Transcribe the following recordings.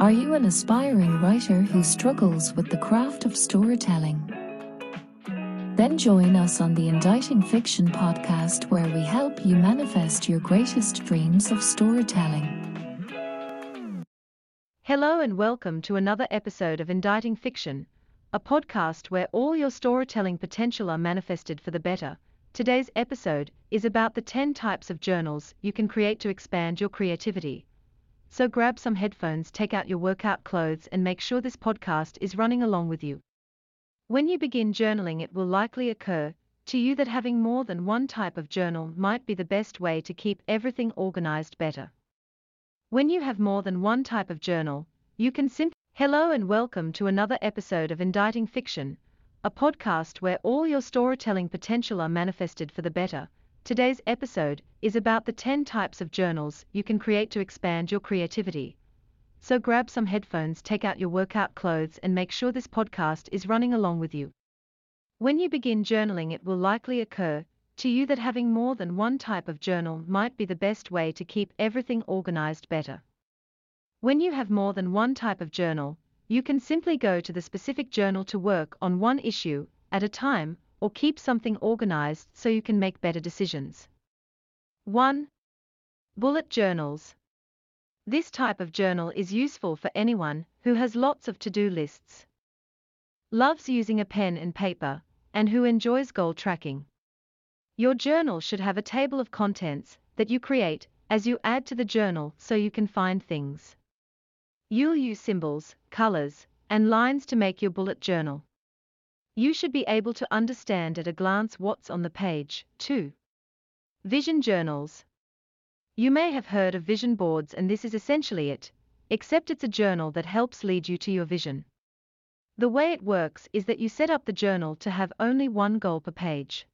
Are you an aspiring writer who struggles with the craft of storytelling? Then join us on the Inditing Fiction podcast, where we help you manifest your greatest dreams of storytelling. Hello, and welcome to another episode of Inditing Fiction, a podcast where all your storytelling potential are manifested for the better. Today's episode is about the 10 types of journals you can create to expand your creativity. So grab some headphones, take out your workout clothes, and make sure this podcast is running along with you. When you begin journaling, it will likely occur to you that having more than one type of journal might be the best way to keep everything organized better. When you have more than one type of journal, you can simply Hello and welcome to another episode of Inditing Fiction, a podcast where all your storytelling potential are manifested for the better. Today's episode is about the 10 types of journals you can create to expand your creativity. So grab some headphones, take out your workout clothes, and make sure this podcast is running along with you. When you begin journaling, it will likely occur to you that having more than one type of journal might be the best way to keep everything organized better. When you have more than one type of journal, you can simply go to the specific journal to work on one issue at a time or keep something organized so you can make better decisions. 1. Bullet journals. This type of journal is useful for anyone who has lots of to do lists, loves using a pen and paper, and who enjoys goal tracking. Your journal should have a table of contents that you create as you add to the journal so you can find things. You'll use symbols, colors, and lines to make your bullet journal. You should be able to understand at a glance what's on the page, too. Vision journals. You may have heard of vision boards, and this is essentially it, except it's a journal that helps lead you to your vision. The way it works is that you set up the journal to have only one goal per page.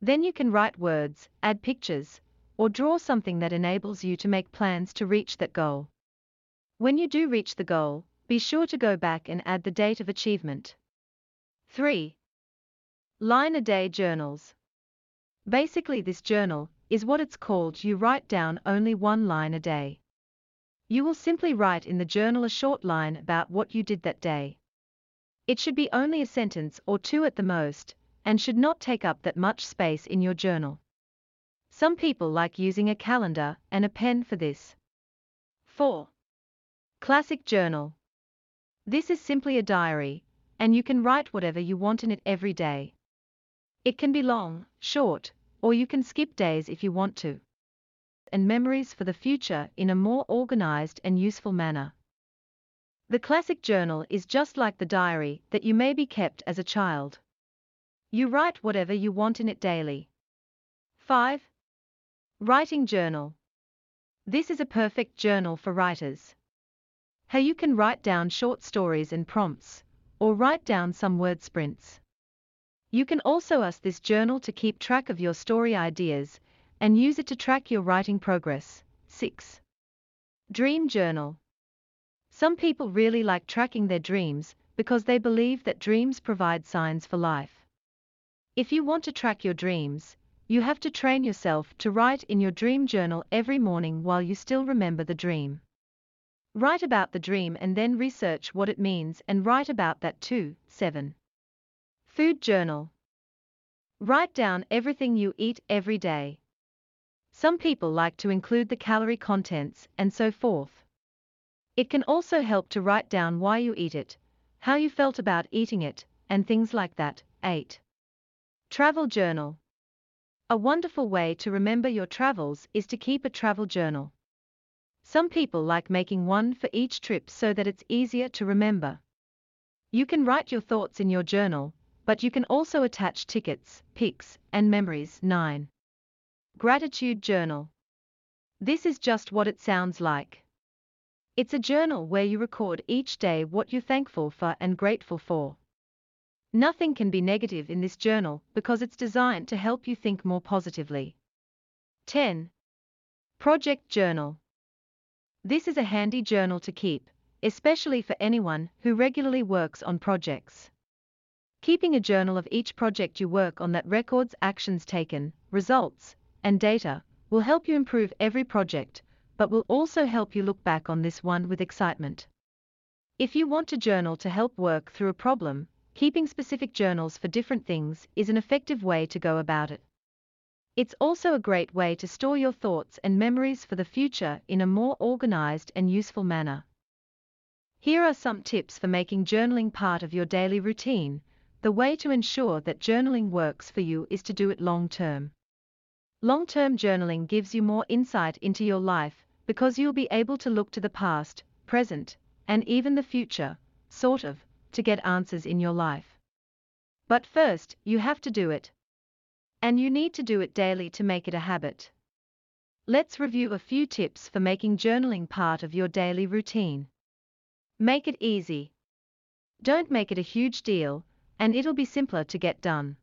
Then you can write words, add pictures, or draw something that enables you to make plans to reach that goal. When you do reach the goal, be sure to go back and add the date of achievement. 3. Line a day journals. Basically, this journal is what it's called. You write down only one line a day. You will simply write in the journal a short line about what you did that day. It should be only a sentence or two at the most, and should not take up that much space in your journal. Some people like using a calendar and a pen for this. 4. Classic Journal. This is simply a diary, and you can write whatever you want in it every day. It can be long, short, or you can skip days if you want to. And memories for the future in a more organized and useful manner. The classic journal is just like the diary that you may be kept as a child. You write whatever you want in it daily. 5. Writing journal. This is a perfect journal for writers. How you can write down short stories and prompts, or write down some word sprints. You can also ask this journal to keep track of your story ideas and use it to track your writing progress. 6. Dream Journal. Some people really like tracking their dreams because they believe that dreams provide signs for life. If you want to track your dreams, you have to train yourself to write in your dream journal every morning while you still remember the dream. Write about the dream and then research what it means and write about that too. 7. Food Journal. Write down everything you eat every day. Some people like to include the calorie contents and so forth. It can also help to write down why you eat it, how you felt about eating it, and things like that. 8. Travel Journal. A wonderful way to remember your travels is to keep a travel journal. Some people like making one for each trip so that it's easier to remember. You can write your thoughts in your journal, but you can also attach tickets, pics, and memories. 9. Gratitude Journal. This is just what it sounds like. It's a journal where you record each day what you're thankful for and grateful for. Nothing can be negative in this journal because it's designed to help you think more positively. 10. Project Journal. This is a handy journal to keep, especially for anyone who regularly works on projects. Keeping a journal of each project you work on that records actions taken, results, and data will help you improve every project, but will also help you look back on this one with excitement. If you want a journal to help work through a problem, keeping specific journals for different things is an effective way to go about it. It's also a great way to store your thoughts and memories for the future in a more organized and useful manner. Here are some tips for making journaling part of your daily routine. The way to ensure that journaling works for you is to do it long term. Long term journaling gives you more insight into your life because you'll be able to look to the past, present, and even the future, sort of, to get answers in your life. But first, you have to do it. And you need to do it daily to make it a habit. Let's review a few tips for making journaling part of your daily routine. Make it easy. Don't make it a huge deal, and it'll be simpler to get done.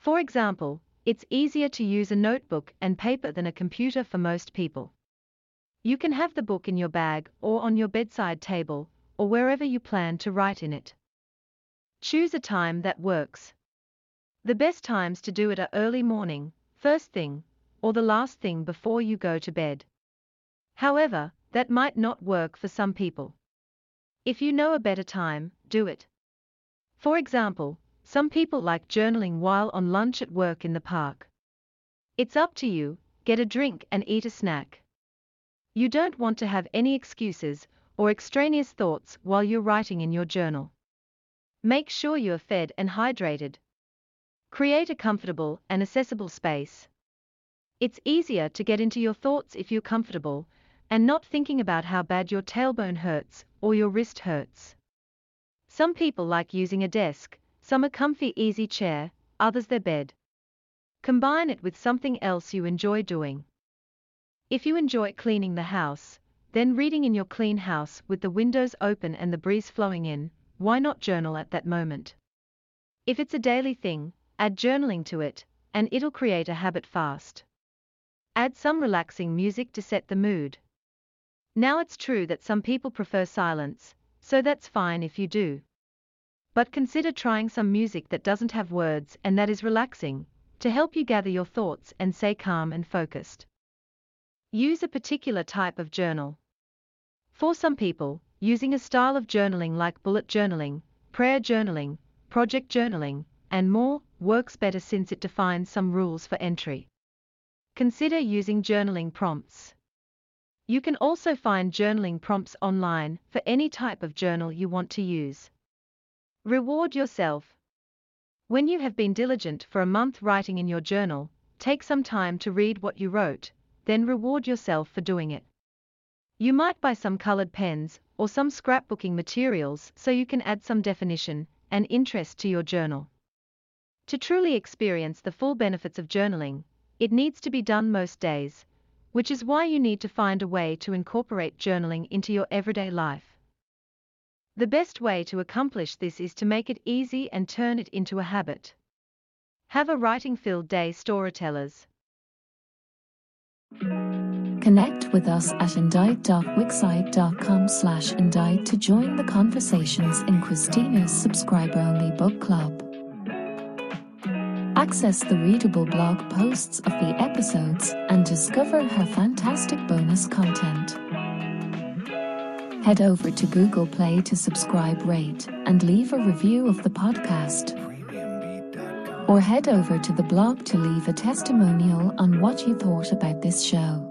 For example, it's easier to use a notebook and paper than a computer for most people. You can have the book in your bag or on your bedside table or wherever you plan to write in it. Choose a time that works. The best times to do it are early morning, first thing, or the last thing before you go to bed. However, that might not work for some people. If you know a better time, do it. For example, some people like journaling while on lunch at work in the park. It's up to you, get a drink and eat a snack. You don't want to have any excuses or extraneous thoughts while you're writing in your journal. Make sure you are fed and hydrated, Create a comfortable and accessible space. It's easier to get into your thoughts if you're comfortable and not thinking about how bad your tailbone hurts or your wrist hurts. Some people like using a desk, some a comfy easy chair, others their bed. Combine it with something else you enjoy doing. If you enjoy cleaning the house, then reading in your clean house with the windows open and the breeze flowing in, why not journal at that moment? If it's a daily thing, Add journaling to it, and it'll create a habit fast. Add some relaxing music to set the mood. Now it's true that some people prefer silence, so that's fine if you do. But consider trying some music that doesn't have words and that is relaxing, to help you gather your thoughts and stay calm and focused. Use a particular type of journal. For some people, using a style of journaling like bullet journaling, prayer journaling, project journaling, and more, works better since it defines some rules for entry. Consider using journaling prompts. You can also find journaling prompts online for any type of journal you want to use. Reward yourself. When you have been diligent for a month writing in your journal, take some time to read what you wrote, then reward yourself for doing it. You might buy some colored pens or some scrapbooking materials so you can add some definition and interest to your journal. To truly experience the full benefits of journaling, it needs to be done most days, which is why you need to find a way to incorporate journaling into your everyday life. The best way to accomplish this is to make it easy and turn it into a habit. Have a writing filled day, storytellers. Connect with us at indite.wixsite.com slash indite to join the conversations in Christina's subscriber-only book club. Access the readable blog posts of the episodes and discover her fantastic bonus content. Head over to Google Play to subscribe, rate, and leave a review of the podcast. Or head over to the blog to leave a testimonial on what you thought about this show.